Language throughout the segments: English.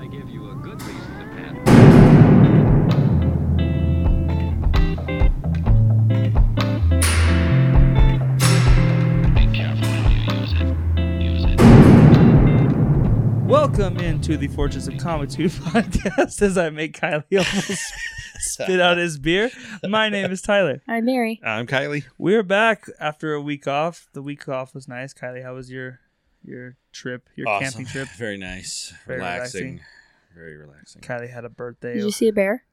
I give you a good reason to pat Be careful how you use it. Use it. Welcome into the Fortress of Comitude podcast as I make Kylie almost spit out his beer. My name is Tyler. Hi, Mary. I'm Kylie. We're back after a week off. The week off was nice. Kylie, how was your your trip, your camping trip? Very nice. Very relaxing. relaxing. Very relaxing. Kylie had a birthday. Did you see a bear?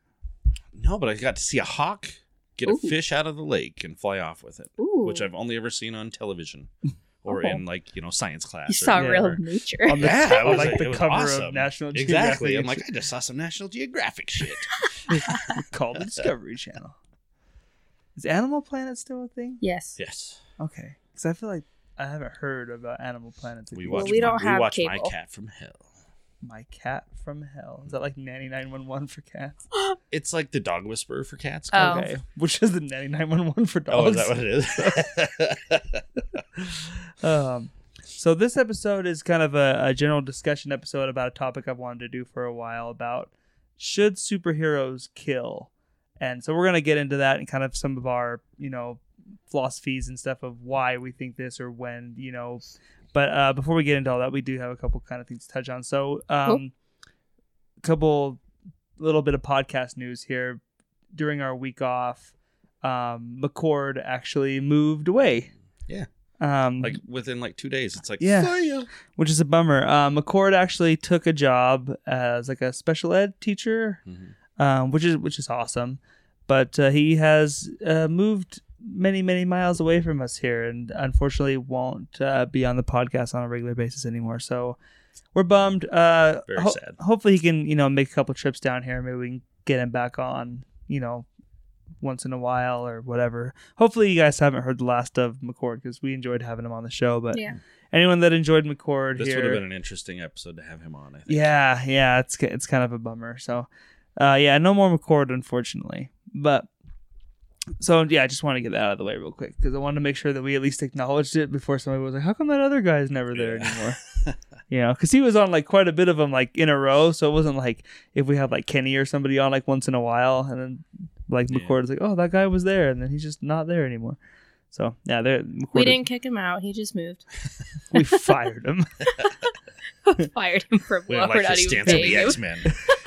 No, but I got to see a hawk get Ooh. a fish out of the lake and fly off with it, Ooh. which I've only ever seen on television or Oh. in like you know science class. You saw whatever. real nature. on the, Yeah, it on was like the it was cover of awesome. National Exactly. Geographic. I'm like, I just saw some National Geographic shit. called the Discovery Channel. Is Animal Planet still a thing? yes. yes. Okay, because I feel like I haven't heard about Animal Planet. We Well, watch. we don't have we watch My. Cat from Hell. My Cat from Hell. Is that like 9911 for cats? It's like the dog whisperer for cats. Oh. Okay, which is the 9911 for dogs. Oh, is that what it is? Um, so this episode is kind of a, a general discussion episode about a topic I've wanted to do for a while about should superheroes kill, and so we're gonna get into that and kind of some of our you know philosophies and stuff of why we think this or when you know. But uh, before we get into all that, we do have a couple kind of things to touch on. So, um, a couple little bit of podcast news here during our week off. Um, McCord actually moved away. Yeah. Um, like within like two days, it's like Yeah. "Fire." which is a bummer. Uh, McCord actually took a job as like a special ed teacher, Mhm. um, which is which is awesome. But uh, he has uh, moved many many miles away from us here, and unfortunately won't uh, be on the podcast on a regular basis anymore. So we're bummed. Uh, Very ho- sad. Hopefully he can you know make a couple trips down here. Maybe we can get him back on. You know. Once in a while, or whatever. Hopefully, you guys haven't heard the last of McCord because we enjoyed having him on the show. But Yeah. anyone that enjoyed McCord This here, would have been an interesting episode to have him on. I think. yeah, yeah, it's it's kind of a bummer. So, uh, yeah, no more McCord, unfortunately. But so yeah, I just want to get that out of the way real quick because I wanted to make sure that we at least acknowledged it before somebody was like, "How come that other guy's never there Yeah. anymore?" you know, because he was on like quite a bit of them like in a row, so it wasn't like if we have like Kenny or somebody on like once in a while, and then like Yeah. McCord is like, "Oh, that guy was there," and then he's just not there anymore. So yeah, there We didn't kick him out. He just moved. we fired him. Fired him for We well, don't we're like not even stance on paying the. X Men.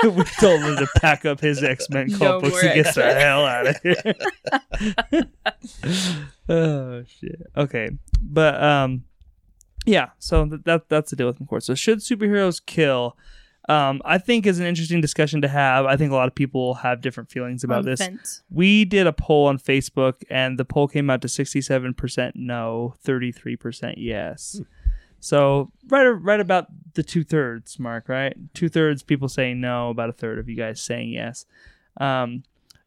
we told him to pack up his X Men No comic books and get the hell out of here. oh shit. Okay, but um, yeah. So th- that that's the deal with McCord. So should superheroes kill? Um, I think is an interesting discussion to have. I think a lot of people have different feelings about On this. fence. We did a poll on Facebook, and the poll came out to sixty-seven percent no, thirty-three percent yes. So right, right about the two thirds mark, right? Two thirds people saying no, about a third of you guys saying yes. Um,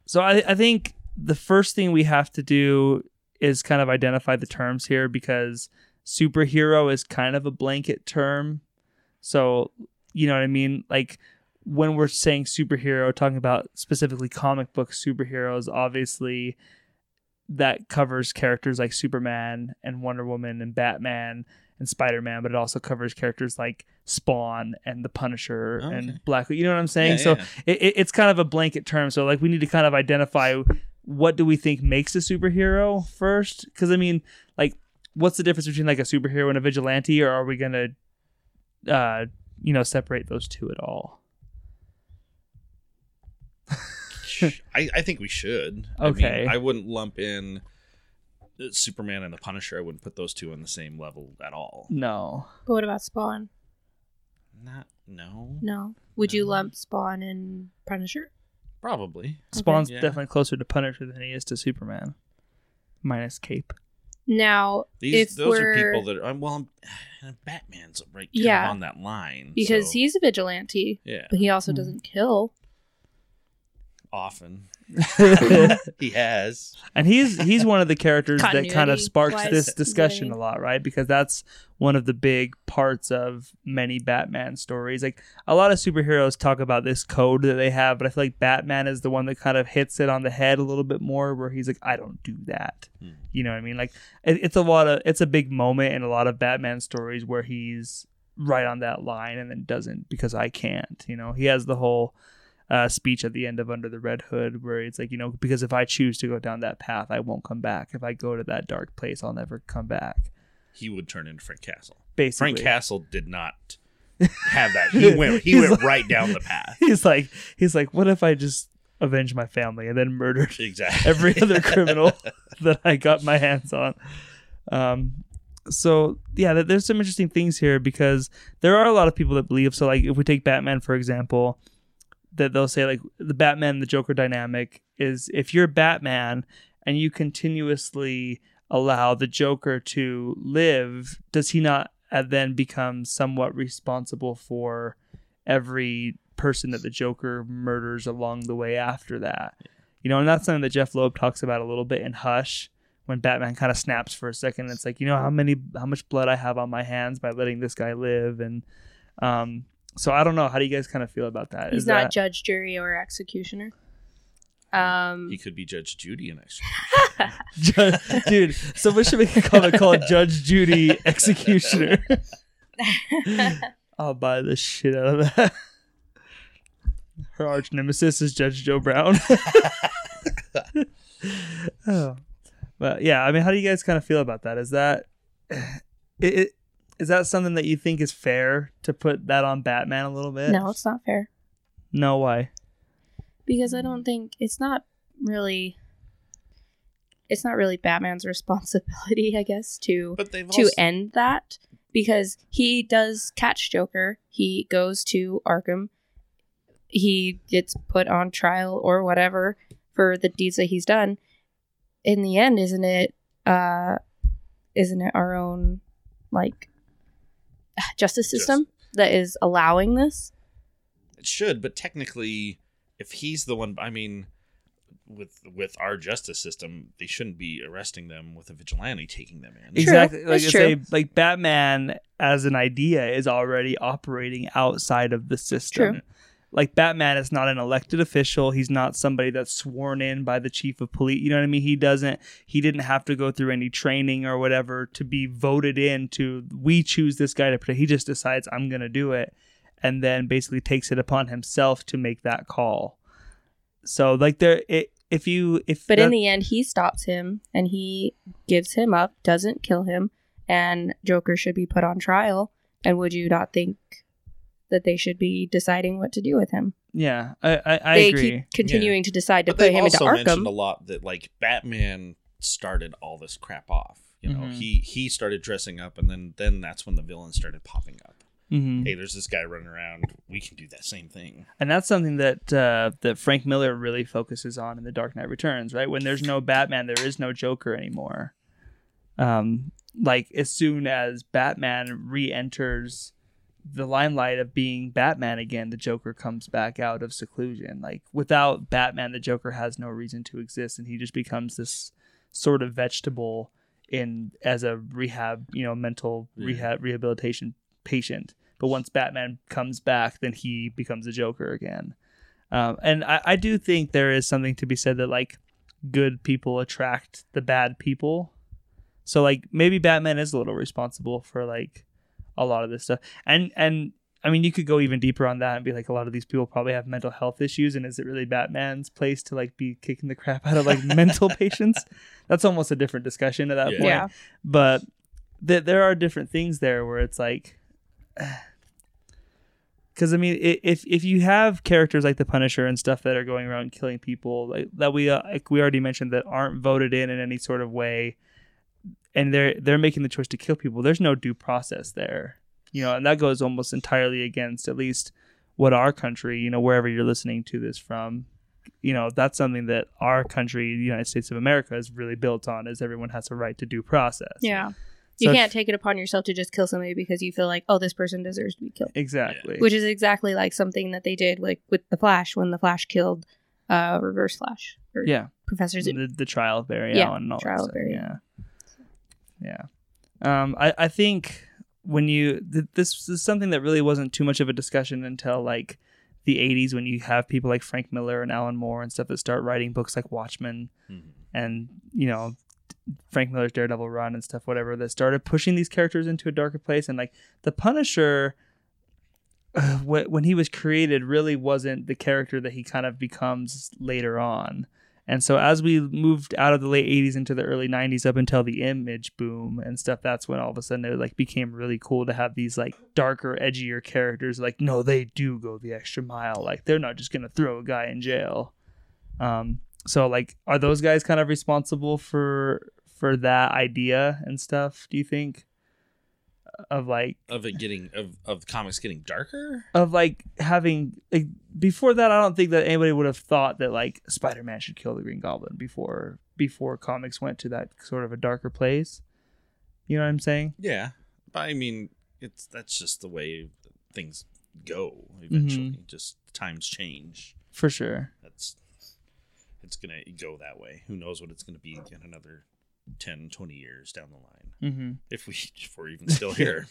so I, I think the first thing we have to do is kind of identify the terms here because superhero is kind of a blanket term. So you know what I mean? Like when we're saying superhero, talking about specifically comic book superheroes, obviously that covers characters like Superman and Wonder Woman and Batman and Spider Man, but it also covers characters like Spawn and the Punisher Oh, okay. and Black. You know what I'm saying? Yeah, so yeah. It, it, it's kind of a blanket term. So like we need to kind of identify what do we think makes a superhero first? Because I mean, like, what's the difference between like a superhero and a vigilante, or are we gonna, uh, you know, separate those two at all? I, I think we should. Okay. I, mean, I wouldn't lump in Superman and the Punisher. I wouldn't put those two on the same level at all. No. But what about Spawn? Not no. No. Would you lump Spawn and Punisher? Probably. Spawn's Yeah. definitely closer to Punisher than he is to Superman, minus Cape. Now, These if those we're are people that are well. I'm, Batman's right kind Yeah. of on that line because so, he's a vigilante, yeah but he also Hmm. doesn't kill. Often he has and he's he's one of the characters that kind of sparks wise, this discussion any- a lot, right? Because that's one of the big parts of many Batman stories. Like a lot of superheroes talk about this code that they have, but I feel like Batman is the one that kind of hits it on the head a little bit more, where he's like, "I don't do that." Hmm. You know what I mean? Like it, it's a lot of it's a big moment in a lot of Batman stories where he's right on that line and then doesn't because I can't. You know, he has the whole uh, speech at the end of Under the Red Hood where it's like, you know, because if I choose to go down that path, I won't come back. If I go to that dark place, I'll never come back. He would turn into Frank Castle. Basically, Frank Castle did not have that. He went. He went like- right down the path. he's like, he's like, what if I just avenge my family and then murdered Exactly. every other criminal that I got my hands on. Um, so yeah, th- there's some interesting things here because there are a lot of people that believe. So like, if we take Batman for example, that they'll say like the Batman the Joker dynamic is if you're Batman and you continuously allow the Joker to live, does he not uh, then become somewhat responsible for every person that the Joker murders along the way after that? You know, and that's something that Jeph Loeb talks about a little bit in Hush when Batman kind of snaps for a second. It's like, you know, how many, how much blood I have on my hands by letting this guy live, and um, so I don't know. How do you guys kind of feel about that? He's Is not that- judge, jury, or executioner. Um, He could be Judge Judy in next. Ju- dude. Someone should make a comic called Judge Judy Executioner. I'll buy the shit out of that. Her arch nemesis is Judge Joe Brown. oh. But yeah, I mean, how do you guys kind of feel about that? Is that it, it, is that something that you think is fair to put that on Batman a little bit? no, it's not fair No, why? because I don't think it's not really. It's not really Batman's responsibility, I guess, to But they've to also, end that because he does catch Joker. He goes to Arkham. He gets put on trial or whatever for the deeds that he's done. In the end, isn't it? Uh, isn't it our own like justice system that is allowing this? it should, but technically, if he's the one, I mean, with with our justice system, they shouldn't be arresting them with a vigilante taking them in. Exactly. Like that's I say, like Batman as an idea is already operating outside of the system. True. Like Batman is not an elected official. He's not somebody that's sworn in by the chief of police. You know what I mean? He doesn't. He didn't have to go through any training or whatever to be voted in to. We choose this guy to protect. He just decides I'm gonna do it, and then basically takes it upon himself to make that call. So like there, it, if you if But in the end, he stops him and he gives him up, doesn't kill him, and Joker should be put on trial. And would you not think that they should be deciding what to do with him? yeah, I I, I they agree. keep continuing to decide to but put they've him into also mentioned a lot that like Batman started all this crap off. You know, Mhm. he he started dressing up, and then then that's when the villains started popping up. hmm Hey, there's this guy running around. We can do that same thing. and that's something that uh, that Frank Miller really focuses on in The Dark Knight Returns. Right when there's no Batman, there is no Joker anymore. Um, like as soon as Batman re-enters the limelight of being Batman again, the Joker comes back out of seclusion. Like without Batman, the Joker has no reason to exist, and he just becomes this sort of vegetable in as a rehab, you know, mental Yeah. rehab rehabilitation patient. But once Batman comes back, then he becomes a Joker again. Um, and I, I do think there is something to be said that like good people attract the bad people. So like maybe Batman is a little responsible for like a lot of this stuff. And and I mean you could go even deeper on that and be like a lot of these people probably have mental health issues and is it really Batman's place to like be kicking the crap out of like mental patients? That's almost a different discussion at that Yeah. point Yeah. but th- there are different things there where it's like because i mean if if you have characters like the punisher and stuff that are going around killing people like that we uh, like we already mentioned that aren't voted in in any sort of way and they're they're making the choice to kill people there's no due process there you know and that goes almost entirely against at least what our country you know wherever you're listening to this from you know that's something that our country the united states of america is really built on is everyone has a right to due process Yeah. So You if- can't take it upon yourself to just kill somebody because you feel like, oh, this person deserves to be killed. Exactly. Which is exactly like something that they did like with the Flash when the Flash killed uh Reverse Flash or yeah, Professor Z. the, the trial of Barry Yeah, Allen and all trial that of. Barry Yeah, yeah. Um, I I think when you th- this is something that really wasn't too much of a discussion until like the 80s when you have people like Frank Miller and Alan Moore and stuff that start writing books like Watchmen Mhm. and you know Frank Miller's Daredevil run and stuff, whatever, that started pushing these characters into a darker place. And like the Punisher, uh, when he was created, really wasn't the character that he kind of becomes later on. And so as we moved out of the late 80s into the early 90s up until the image boom and stuff, that's when all of a sudden it like became really cool to have these like darker, edgier characters. Like, no, they do go the extra mile. Like they're not just gonna throw a guy in jail. Um, so like, are those guys kind of responsible for for that idea and stuff? Do you think? Of like Of it getting of of comics getting darker. of like having like before that, I don't think that anybody would have thought that like Spider Man should kill the Green Goblin before before comics went to that sort of a darker place. You know what I'm saying? Yeah, but I mean, it's that's just the way things go. Mm-hmm. Eventually, just times change. For sure. That's it's gonna go that way. Who knows what it's gonna be in another 10, 20 years down the line hmm if we if we're even still here.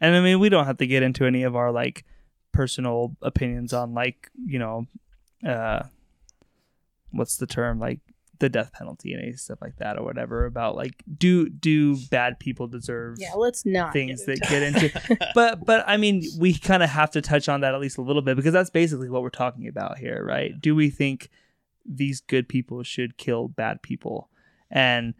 And I mean, we don't have to get into any of our like personal opinions on like you know, uh, what's the term like the death penalty and any stuff like that or whatever about like do do bad people deserve Yeah, let's not things get that get into but but i mean we kind of have to touch on that at least a little bit because that's basically what we're talking about here right? Do we think these good people should kill bad people? And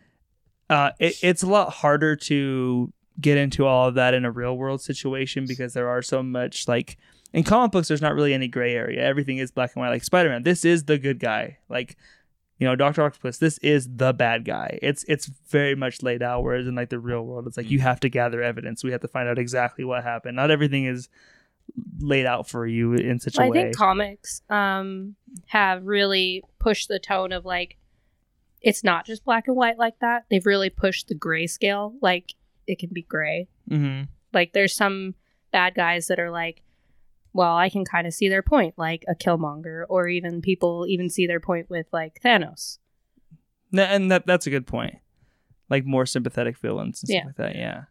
uh, it, it's a lot harder to get into all of that in a real world situation because there are so much like in comic books there's not really any gray area. Everything is black and white like spider-man. This is the good guy. Like you know dr octopus this is the bad guy. It's it's very much laid out whereas in like the real world it's like you have to gather evidence. We have to find out exactly what happened. Not everything is laid out for you in such Well, a I way. think comics um, have really pushed the tone of like it's not just black and white like that. They've really pushed the gray scale. Like it can be gray. hmm Like there's some bad guys that are like, well, I can kind of see their point, like a Killmonger, or even people even see their point with like Thanos. and that that's a good point like more sympathetic villains and stuff Yeah. like that yeah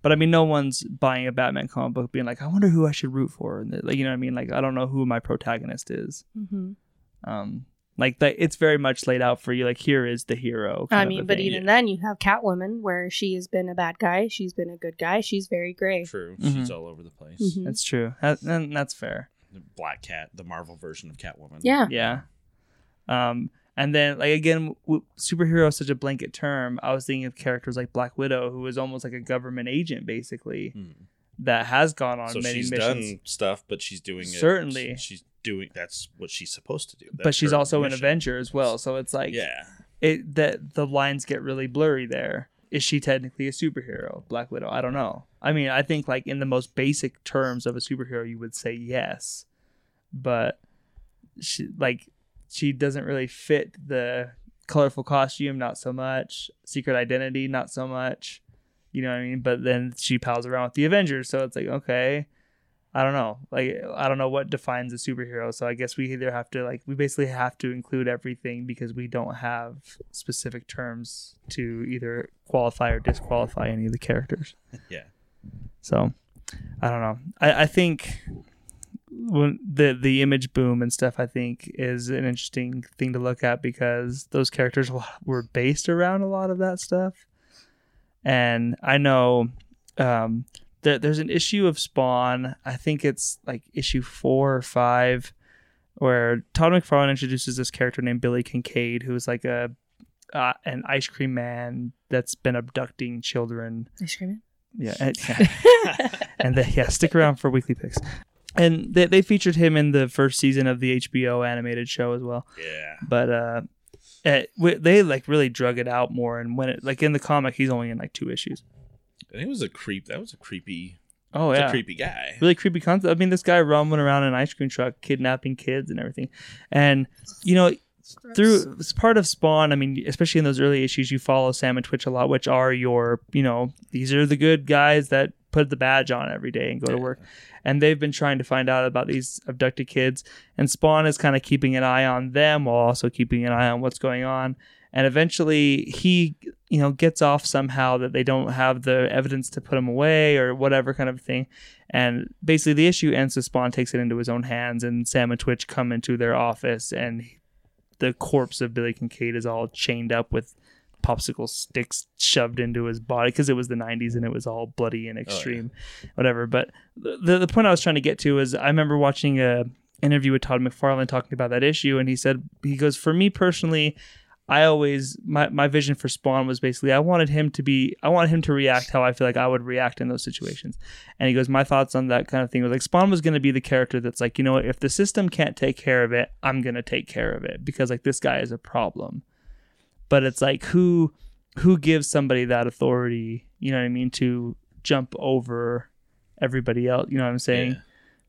but i mean no one's buying a batman comic book being like i wonder who i should root for and like you know what i mean like i don't know who my protagonist is Mm-hmm. um like that it's very much laid out for you like here is the hero kind I mean, a but thing. even then, you have Catwoman, where she has been a bad guy, she's been a good guy, she's very gray. True, Mhm. she's all over the place. Mhm. that's true That- and that's fair The Black Cat, the Marvel version of Catwoman. Yeah. yeah um and then like again w- superhero is such a blanket term i was thinking of characters like black widow who is almost like a government agent basically Hmm. that has gone on So many she's missions done stuff, but she's doing it. Certainly. She's doing that's what she's supposed to do. but she's also an. Avenger as well. So it's like yeah, it that the lines get really blurry there. Is she technically a superhero, Black Widow? I don't know. I mean, I think like in the most basic terms of a superhero, you would say yes, but she like she doesn't really fit the colorful costume, not so much. Secret identity, not so much. You know what I mean? But then she pals around with the Avengers, so it's like okay. I don't know. Like I don't know what defines a superhero. So I guess we either have to like we basically have to include everything because we don't have specific terms to either qualify or disqualify any of the characters. yeah. So I don't know. I, I think when the the image boom and stuff I think is an interesting thing to look at because those characters were based around a lot of that stuff. And I know um, there, there's an issue of Spawn. I think it's like issue four or five, where Todd McFarlane introduces this character named Billy Kincaid, who is like a uh, an ice cream man that's been abducting children. Ice cream Yeah, and, yeah. and they, yeah, stick around for weekly picks. And they, they featured him in the first season of the HBO animated show as well Yeah. but uh it, they like really drug it out more and when it like in the comic he's only in like two issues And he was a creep. That was a creepy, oh was yeah. a creepy guy. really creepy concept. I mean this guy roaming around in an ice cream truck kidnapping kids and everything. And you know through it's part of spawn i mean especially in those early issues you follow sam and twitch a lot which are your you know these are the good guys that put the badge on every day and go to work. And they've been trying to find out about these abducted kids. And spawn is kind of keeping an eye on them while also keeping an eye on what's going on and eventually he you know gets off somehow that they don't have the evidence to put him away or whatever kind of thing and basically the issue ends so spawn takes it into his own hands and sam and twitch come into their office and the corpse of billy kincaid is all chained up with popsicle sticks shoved into his body because it was the 90s and it was all bloody and oh, extreme, whatever. But the the point I was trying to get to is I remember watching a interview with Todd McFarlane talking about that issue, and he said he goes for me personally. I always my, my vision for Spawn was basically I wanted him to be I wanted him to react how I feel like I would react in those situations. And he goes, My thoughts on that kind of thing was like Spawn was gonna be the character that's like, you know what, if the system can't take care of it, I'm gonna take care of it because like this guy is a problem. But it's like who who gives somebody that authority, you know what I mean, to jump over everybody else, you know what I'm saying? Yeah.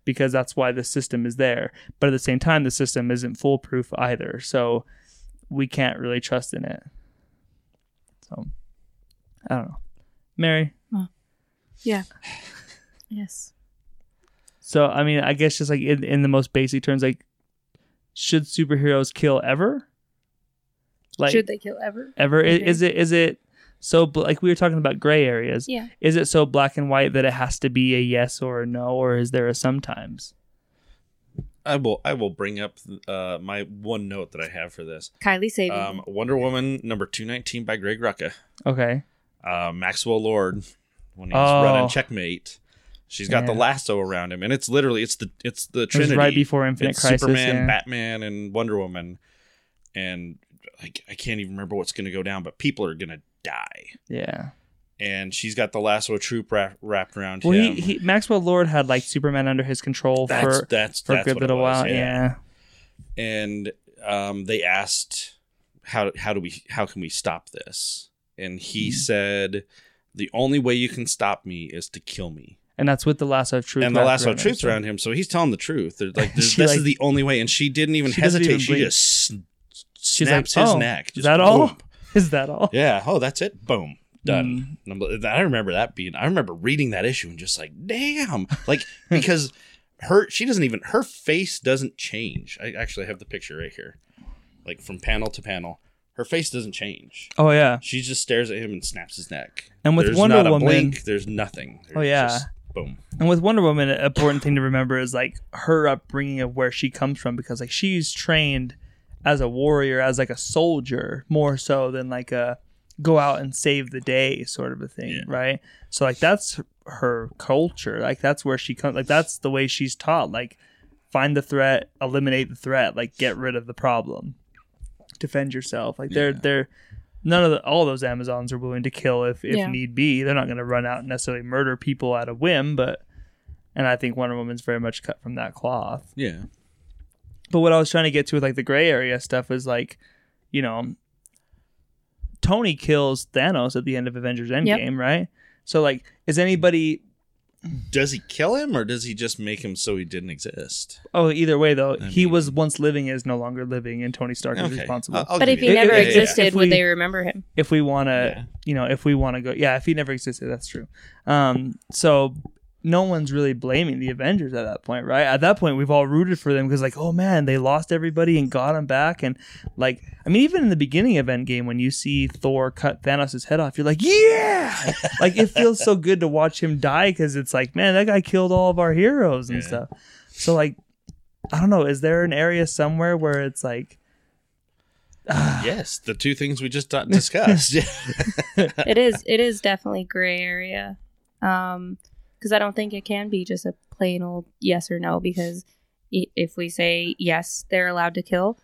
Because that's why the system is there. But at the same time the system isn't foolproof either. So we can't really trust in it. So I don't know. Mary. Yeah. Yes. So I mean, I guess just like in, in the most basic terms, like should superheroes kill ever? Like Should they kill ever? ever? I- Okay. Is it is it so like we were talking about gray areas? Yeah. Is it so black and white that it has to be a yes or a no, or is there a sometimes? I will. I will bring up uh, my one note that I have for this. Kylie saving. Um, Wonder Woman number two nineteen by Greg Rucka. Okay. Uh, Maxwell Lord when he's Oh. running checkmate. She's got the lasso around him, and it's literally it's the it's the It was Trinity. right before Infinite it's Crisis. Superman, yeah. Batman, and Wonder Woman, and I, I can't even remember what's going to go down, but people are going to die. yeah. And she's got the lasso troop wrap, wrapped around Well, him. he, he Maxwell Lord had like Superman under his control that's for that's for a good little was, while. Yeah. and um, they asked how how do we how can we stop this and he Hmm. said the only way you can stop me is to kill me And that's with the lasso of truth. and the lasso him, troops around him so he's telling the truth They're like this, like- is the only way and she didn't even She hesitate even she just s- She's snaps like, his "Oh, neck Is Just that all? Is that all? yeah oh that's it boom done. Mm. And i remember that being i remember reading that issue and just like damn. Like because her she doesn't even her face doesn't change. I actually have the picture right here. Like from panel to panel her face doesn't change. Oh yeah. she just stares at him and snaps his neck. And with there's Wonder Woman- blink there's nothing. There's Oh, yeah. just boom. And with Wonder Woman, an important thing to remember is like her upbringing of where she comes from because like she's trained as a warrior, as like a soldier, more so than like a go out and save the day sort of a thing, Yeah. right? So like that's her culture. Like that's where she comes. Like that's the way she's taught. Like find the threat, eliminate the threat, like get rid of the problem, defend yourself. Like they're Yeah. they're none of the, all those Amazons are willing to kill if if Yeah. need be. They're not going to run out and necessarily murder people at a whim, but and I think Wonder Woman's very much cut from that cloth. yeah But what I was trying to get to with like the gray area stuff is like, you know, Tony kills Thanos at the end of Avengers Endgame, right? So like, is anybody? does he kill him or does he just make him so he didn't exist Oh, either way though, I he mean- was once living, is no longer living, and Tony Stark is responsible. I'll- I'll but if he that. never Yeah, yeah, yeah. existed, would we- they remember him? if we want to, Yeah. you know, if we want to go, yeah, if he never existed, that's true. Um, so no one's really blaming the Avengers at that point, right? At that point, we've all rooted for them because, like, oh man, they lost everybody and got them back, and like, I mean, even in the beginning of Endgame, when you see Thor cut Thanos' head off, you're like, yeah, like it feels so good to watch him die because it's like, man, that guy killed all of our heroes and Yeah. stuff. So like, I don't know, is there an area somewhere where it's like, yes the two things we just discussed it is. It is definitely gray area. Um, because I don't think it can be just a plain old yes or no. Because if we say yes, they're allowed to kill,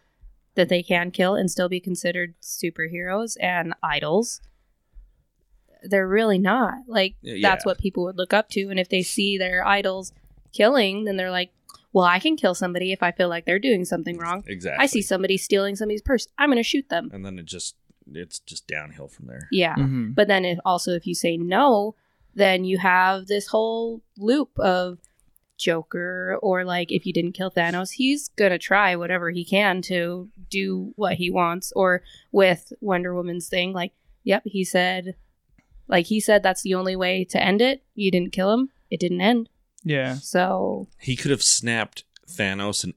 that they can kill and still be considered superheroes and idols. They're really not. Like Yeah, that's what people would look up to, and if they see their idols killing, then they're like, "Well, I can kill somebody if I feel like they're doing something wrong. exactly I see somebody stealing somebody's purse. I'm going to shoot them." and then it just it's just downhill from there Yeah. mhm. But then if also if you say no, then you have this whole loop of Joker or like if you didn't kill Thanos, he's gonna try whatever he can to do what he wants. Or with Wonder Woman's thing, like, yep, he said like he said that's the only way to end it. You didn't kill him, it didn't end. yeah, So he could have snapped Thanos and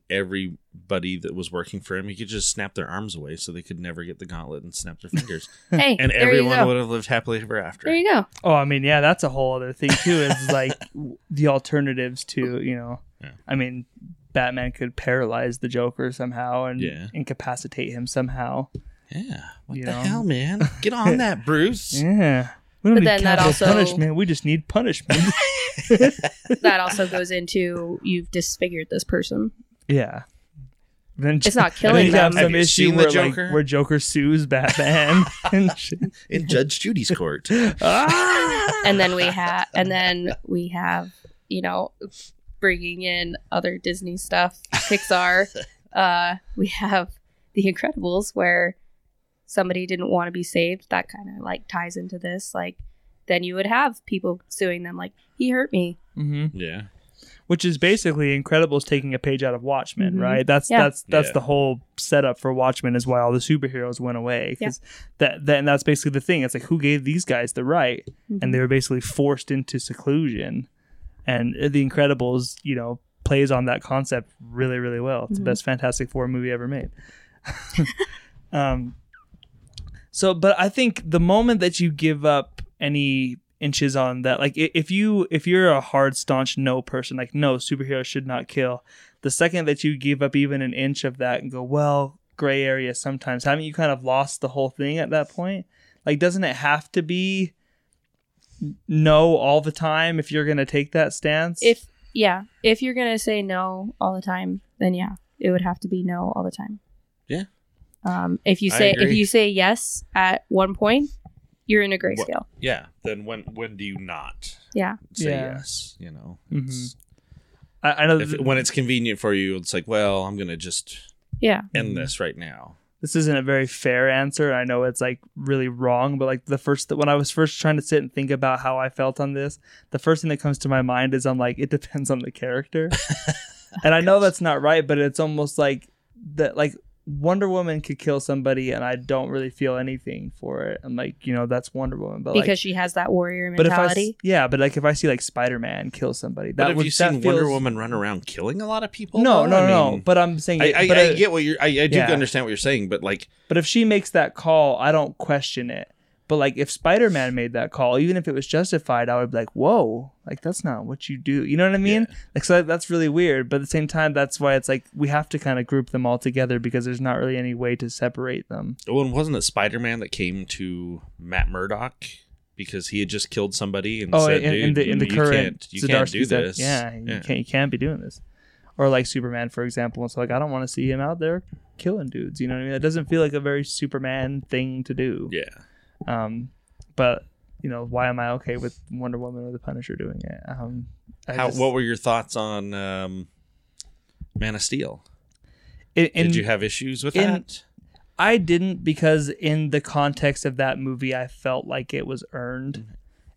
everybody that was working for him. He could just snap their arms away so they could never get the gauntlet and snap their fingers, hey, and there everyone you go. would have lived happily ever after. There you go. Oh, I mean, yeah, that's a whole other thing too. Is like the alternatives to you know, Yeah. I mean, Batman could paralyze the Joker somehow and Yeah. incapacitate him somehow. Yeah. What You the know? hell, man? Get on that, Bruce. Yeah. We don't But need then that capital also- punishment. We just need punishment. that also goes into you've disfigured this person. yeah. Then It's not then killing you have them. some Have you issue seen the where, like, Joker? where Joker sues Batman and shit. In Judge Judy's court. Ah! and then we have and then we have you know bringing in other disney stuff pixar uh we have the incredibles where somebody didn't want to be saved that kind of like ties into this like then you would have people suing them like he hurt me hmm yeah. Which is basically Incredibles taking a page out of Watchmen, Mhm. right? That's Yeah. that's that's Yeah. the whole setup for Watchmen is why all the superheroes went away because that then that's basically the thing. It's like who gave these guys the right, and they were basically forced into seclusion, and the Incredibles, you know, plays on that concept really really well. It's Mhm. the best Fantastic Four movie ever made. um, so, but I think the moment that you give up any inches on that, like if you if you're a hard staunch no person, like no superhero should not kill. The second that you give up even an inch of that and go, well, gray area sometimes, haven't you kind of lost the whole thing at that point? Like, doesn't it have to be no all the time if you're gonna take that stance? if yeah if you're gonna say no all the time then yeah it would have to be no all the time Yeah. um if you say if you say yes at one point you're in a grayscale Yeah. Then when when do you not yeah say Yeah. yes? You know. Mhm. I, I know If, th- when it's convenient for you, it's like, well, I'm gonna just yeah end this right now. this isn't a very fair answer. I know it's like really wrong, but like the first when I was first trying to sit and think about how I felt on this, the first thing that comes to my mind is I'm like it depends on the character. and I know that's not right, but it's almost like that like Wonder Woman could kill somebody and I don't really feel anything for it. I'm like, you know, that's Wonder Woman, but because like she has that warrior but if I s- mentality yeah, but like if I see like Spider-Man kill somebody, that But have would you that seen Wonder Woman run around killing a lot of people? No, though? no, I no. mean, But I'm saying, I, I, but I it- get what you're. I, I do Yeah. understand what you're saying, but like, But if she makes that call, I don't question it. But like if Spider Man made that call, even if it was justified, I would be like, "Whoa, like that's not what you do." You know what I mean? Like so that's really weird. But at the same time, that's why it's like we have to kind of group them all together because there's not really any way to separate them. well, and wasn't it Spider Man that came to Matt Murdock because he had just killed somebody and Oh, said, in, "Dude, in the in the you current can't, you can't do said, this." yeah, you can't you can't be doing this. Or like Superman, for example. It's like I don't want to see him out there killing dudes. You know what I mean? It doesn't feel like a very Superman thing to do. Yeah. Um, but you know, why am I okay with Wonder Woman or the Punisher doing it? Um, How? just- what were your thoughts on um, Man of Steel? in, Did you have issues with in- that? I didn't because in the context of that movie, I felt like it was earned.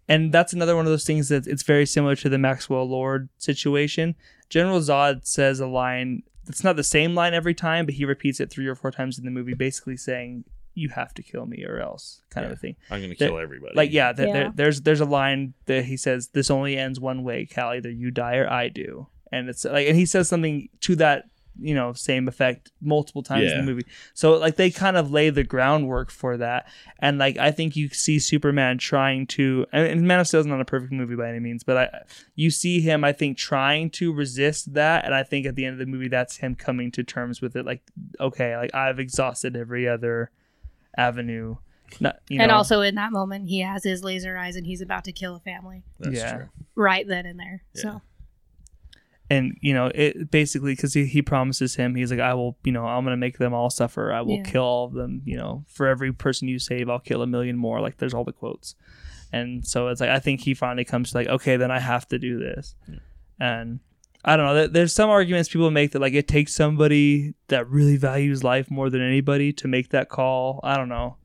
And that's another one of those things that it's very similar to the Maxwell Lord situation. General Zod says a line it's not the same line every time, but he repeats it three or four times in the movie, basically saying, You have to kill me or else kind of a thing. I'm going to that- kill everybody. Like yeah, th- Yeah. There, there's there's a line that he says, "This only ends one way, Kal. Either you die or I do." And it's like, and he says something to that you know same effect multiple times in the movie. So like they kind of lay the groundwork for that, and like I think you see Superman trying to, and, and Man of Steel is not a perfect movie by any means, but I you see him I think trying to resist that, and I think at the end of the movie that's him coming to terms with it. Like okay, like I've exhausted every other avenue. Not, you and know, also in that moment he has his laser eyes and he's about to kill a family That's yeah. true. right then and there Yeah. so and you know it basically because he, he promises him he's like i will you know i'm gonna make them all suffer i will Yeah. kill all of them you know for every person you save i'll kill a million more like there's all the quotes and so it's like i think he finally comes to like okay then i have to do this and i don't know there's some arguments people make that like it takes somebody that really values life more than anybody to make that call i don't know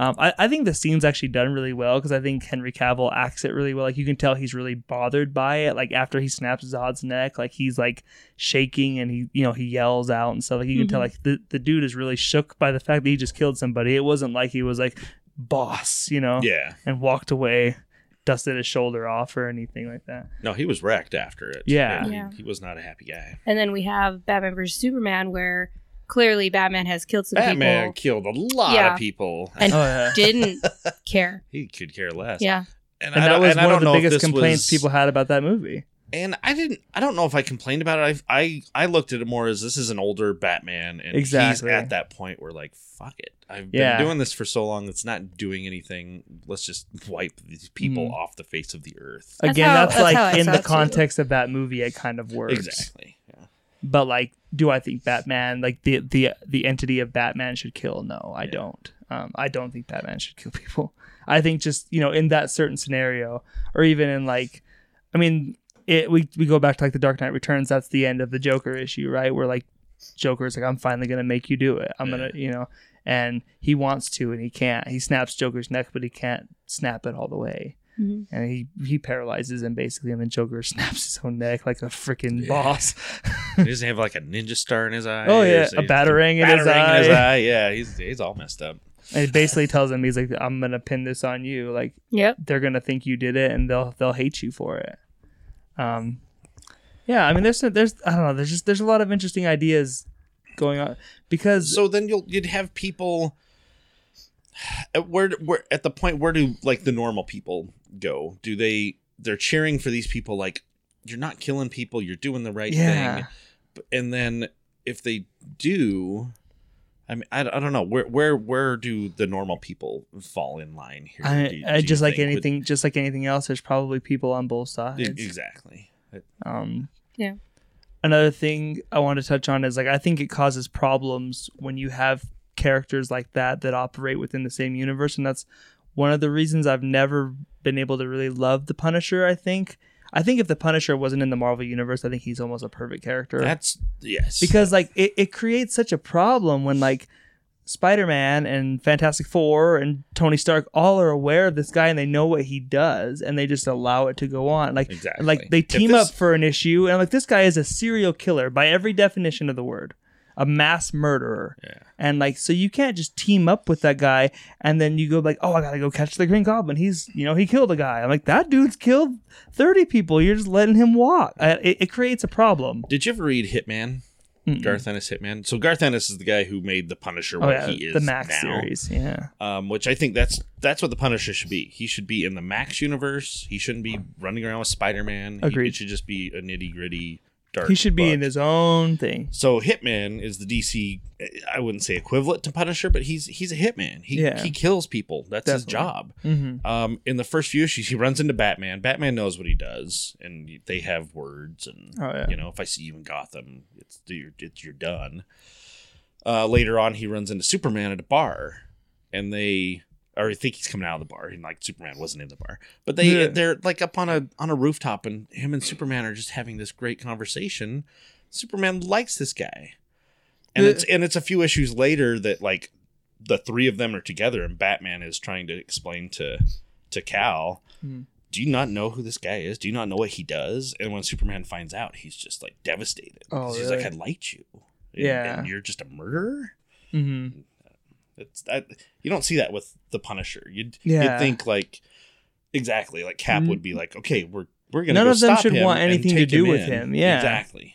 um, I, I think the scene's actually done really well because I think Henry Cavill acts it really well. Like you can tell he's really bothered by it. Like after he snaps Zod's neck, like he's like shaking and he you know he yells out and stuff. Like you can tell Mhm. like the, the dude is really shook by the fact that he just killed somebody. It wasn't like he was like boss, you know, Yeah. and walked away, dusted his shoulder off or anything like that. No, he was wrecked after it. Yeah. He- Yeah. He, was not a happy guy. and then we have batman versus superman where clearly batman has killed some people. Batman people killed a lot Yeah. of people. And- oh yeah. didn't care he could care less. yeah And, And I that was and one don't of the biggest complaints was- people had about that movie. And I didn't. I don't know if I complained about it. I I, I looked at it more as this is an older Batman, and Exactly. he's at that point where like fuck it. I've Yeah. been doing this for so long. It's not doing anything. Let's just wipe these people Mhm. off the face of the earth. That's Again, how- that's, that's like in saw the it, too. context of that movie, it kind of works. Exactly. Yeah. But like, do I think Batman, like the the the entity of Batman, should kill? No, I Yeah. don't. Um, I don't think Batman should kill people. I think just you know in that certain scenario, or even in like, I mean, it we we go back to like the Dark Knight Returns. That's the end of the Joker issue, right? Where like Joker's like, I'm finally gonna make you do it. I'm gonna, you know, and he wants to and he can't. He snaps Joker's neck, but he can't snap it all the way. Mhm. And he, he paralyzes him basically, and then Joker snaps his own neck like a freaking boss. He doesn't have like a ninja star in his eye. Oh, yeah, He's- a he's- batarang in his batarang in his eye. eye. Yeah, he's he's all messed up. and it basically tells him he's like, "I'm gonna pin this on you. Like Yep. they're gonna think you did it, and they'll they'll hate you for it." Um, yeah, I mean, there's there's I don't know, there's just there's a lot of interesting ideas going on because So then you'll you'd have people. At where where at the point where do like the normal people go? Do they they're cheering for these people like you're not killing people, you're doing the right yeah, thing, B- and then if they do. I mean, I, I don't know where where where do the normal people fall in line here? I, Do you- I do just like think? Would- anything, just like anything else. There's probably people on both sides. Exactly. Um, Yeah. Another thing I want to touch on is like I think it causes problems when you have characters like that that operate within the same universe, and that's one of the reasons I've never been able to really love the Punisher. I think. I think if the Punisher wasn't in the Marvel universe, I think he's almost a perfect character That's yes. because like it, it creates such a problem when like spider-man and fantastic four and tony stark all are aware of this guy and they know what he does and they just allow it to go on. Like Exactly. like they team this- up for an issue and like this guy is a serial killer by every definition of the word a mass murderer. Yeah. and like so you can't just team up with that guy and then you go like oh i gotta go catch the green goblin. He's you know he killed a guy. I'm like that dude's killed 30 people. You're just letting him walk. Uh, it, it creates a problem. Did you ever read Hitman? Mm-mm. Garth Ennis Hitman. So Garth Ennis is the guy who made the Punisher Oh what yeah, he is the Max now. series. Yeah, Um, which I think that's that's what the Punisher should be. He should be in the Max universe. He shouldn't be running around with Spider Man. Agreed. It should just be a nitty gritty dark. he should be in his own thing. So Hitman is the DC. I wouldn't say equivalent to Punisher, but he's he's a hitman. He Yeah. he kills people. That's his job. Mm-hmm. Um, in the first few issues, he runs into Batman. Batman knows what he does, and they have words. And Oh, yeah. you know, if I see you in Gotham, it's you're, it's you're done. Uh, later on, he runs into Superman at a bar, and they, or I think he's coming out of the bar, and like Superman wasn't in the bar, but they Yeah. they're like up on a on a rooftop, and him and Superman are just having this great conversation. Superman likes this guy, and Yeah. it's and it's a few issues later that like the three of them are together, and Batman is trying to explain to to Kal. Hmm. Do you not know who this guy is? Do you not know what he does? And when Superman finds out, he's just like devastated. Oh, he's really? like, "I liked you, And- Yeah. and you're just a murderer." Mm-hmm. It's that you don't see that with the Punisher. You'd Yeah. you'd think like exactly like Cap would be like, "Okay, we're we're gonna None go of them should want anything to do with in." him. Yeah. exactly.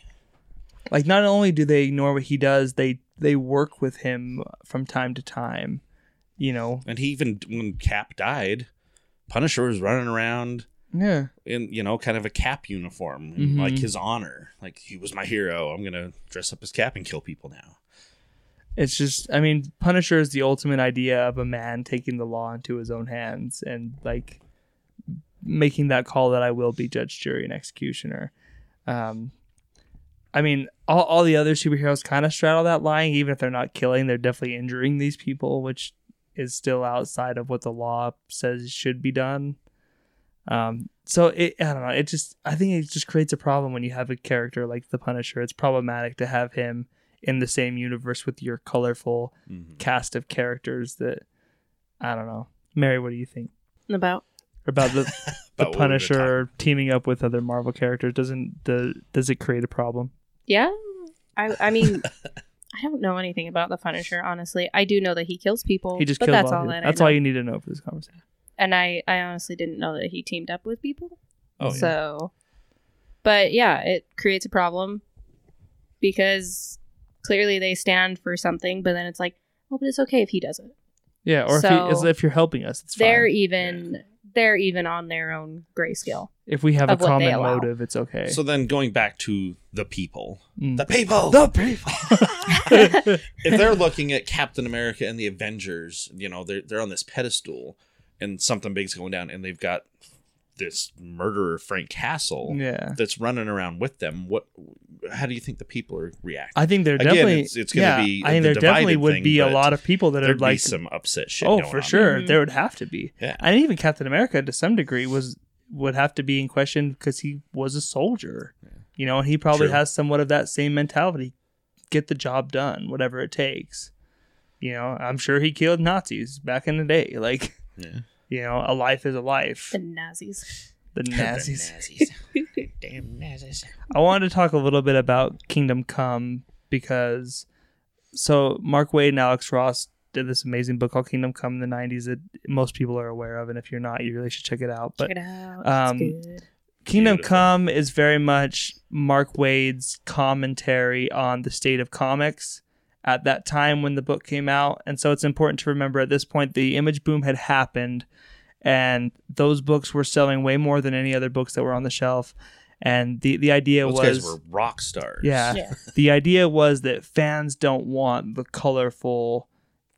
Like not only do they ignore what he does, they they work with him from time to time. You know. And he even when Cap died, Punisher was running around Yeah. in you know kind of a cap uniform Mhm. like his honor like he was my hero i'm gonna dress up as cap and kill people now It's just, I mean, Punisher is the ultimate idea of a man taking the law into his own hands and like making that call that I will be judge, jury, and executioner. Um, I mean, all, all the other superheroes kind of straddle that line. Even if they're not killing, they're definitely injuring these people, which is still outside of what the law says should be done. Um, so it, I don't know. It just, I think it just creates a problem when you have a character like the Punisher. It's problematic to have him in the same universe with your colorful mm-hmm. cast of characters that I don't know. Mary, what do you think About about the, the About what we Punisher teaming up with other Marvel characters? Doesn't the does it create a problem? yeah, I I mean, I don't know anything about the Punisher. Honestly, I do know that he kills people. He just but kills that's all. all people. that That's know. all you need to know for this conversation. and I I honestly didn't know that he teamed up with people. oh yeah So, but yeah, it creates a problem because clearly they stand for something, but then it's like, oh, but it's okay if he doesn't. Yeah, or if, he, if you're helping us, it's They're fine. even they're even on their own grayscale. If we have a Of what they common motive, it's okay. So then going back to the people, Mm. the people, the people. if they're looking at Captain America and the Avengers, you know, they're they're on this pedestal, and something big's going down, and they've got this murderer Frank Castle yeah. that's running around with them. What? How do you think the people are reacting? I think there Again, definitely it's- it's gonna yeah, be I think the there definitely would thing, be a lot of people that are There'd like some upset shit. Oh, going for on. sure. Mhm. There would have to be. Yeah. And even Captain America to some degree was would have to be in question because he was a soldier. You know, and he probably True. has somewhat of that same mentality. Get the job done, whatever it takes. You know, I'm sure he killed Nazis back in the day. Like, Yeah. You know, a life is a life. The Nazis. The Nazis. Nazis. Damn Nazis. I wanted to talk a little bit about Kingdom Come because so Mark Waid and Alex Ross did this amazing book called Kingdom Come in the 90s that most people are aware of and if you're not you really should check it out. But Check it out. um, it's good. Kingdom Beautiful. Come is very much Mark Waid's commentary on the state of comics at that time when the book came out. And so it's important to remember at this point the image boom had happened and those books were selling way more than any other books that were on the shelf. And the, the idea Those was guys were rock stars. yeah, Yeah. the idea was that fans don't want the colorful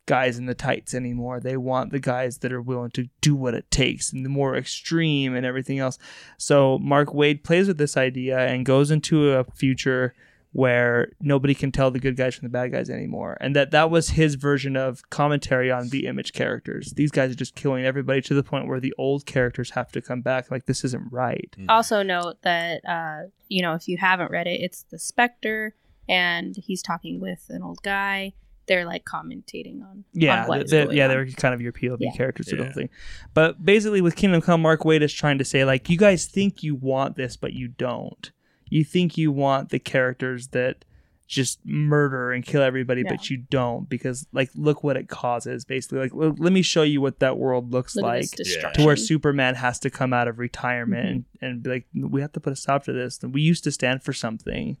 guys in the tights anymore. They want the guys that are willing to do what it takes and the more extreme and everything else. So Mark Waid plays with this idea and goes into a future where nobody can tell the good guys from the bad guys anymore. And that that was his version of commentary on the image characters. These guys are just killing everybody to the point where the old characters have to come back like this isn't right. Also note that uh, you know if you haven't read it, it's the Spectre, and he's talking with an old guy. They're like commentating on Yeah, on what th- is going yeah, on. they're kind of your POV Yeah. characters sort Yeah. of thing. But basically, with Kingdom Come, Mark Waid is trying to say like, you guys think you want this, but you don't. You think you want the characters that just murder and kill everybody, but you don't because like, look what it causes. Basically, like, l- let me show you what that world looks Look like. to where Superman has to come out of retirement Mhm. and, and be like, we have to put a stop to this. We used to stand for something.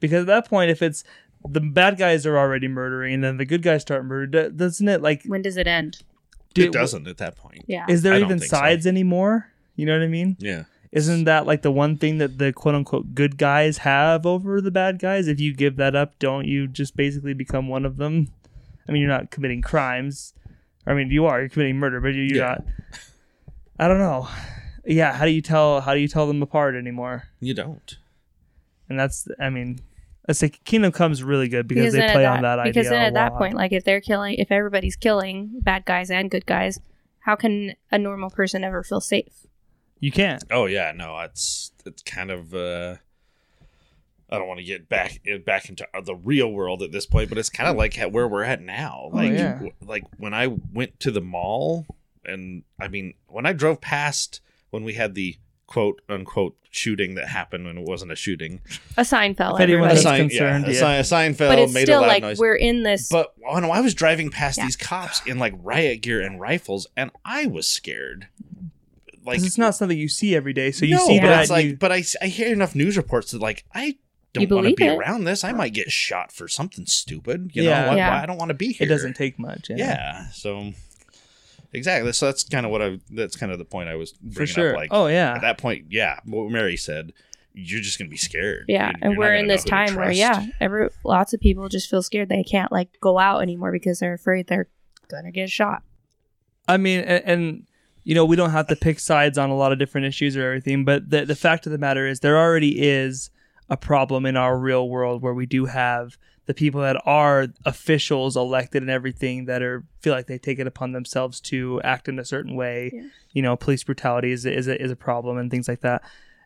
Because at that point, if it's the bad guys are already murdering and then the good guys start murdering, doesn't it like when does it end? do- it doesn't at that point. Yeah. Is there I even think so. sides anymore? You know what I mean? Yeah. Isn't that like the one thing that the quote unquote good guys have over the bad guys? If you give that up, don't you just basically become one of them? I mean, you're not committing crimes. I mean, you are. You're committing murder, but you're Yeah. not. I don't know. Yeah, how do you tell? How do you tell them apart anymore? You don't. And that's, I mean, let's say Kingdom Comes really good because, they play at on that idea. Because then a at that lot. point, like if they're killing, if everybody's killing bad guys and good guys, how can a normal person ever feel safe? You can't. Oh yeah, no, it's it's kind of uh I don't want to get back back into the real world at this point, but it's kind of like where we're at now. Oh, Like yeah. like when I went to the mall and I mean, when I drove past when we had the quote unquote shooting that happened when it wasn't a shooting. A sign fell. If anyone A is sign, concerned, yeah, a yeah. sign, a sign fell, but it's made still a loud like noise. we're in this. But when I was driving past Yeah. these cops in like riot gear and rifles, and I was scared. Like 'Cause it's not something you see every day. So you no, see but that. it's like, you- but I hear enough news reports that like I don't want to be it. around this. I might get shot for something stupid. You Yeah. know, why, Yeah. why I don't want to be here. it doesn't take much. Yeah. So exactly. So that's kind of what I. That's kind of the point I was bringing for sure. up. Like oh yeah. at that point, yeah. What Mary said, you're just gonna be scared. yeah, You're- and you're we're in this time where yeah, every lots of people just feel scared they can't like go out anymore because they're afraid they're gonna get shot. I mean, and, and you know, we don't have to pick sides on a lot of different issues or everything, but the the fact of the matter is, there already is a problem in our real world where we do have the people that are officials elected and everything that are feel like they take it upon themselves to act in a certain way. Yeah. You know, police brutality is is a, is a problem and things like that.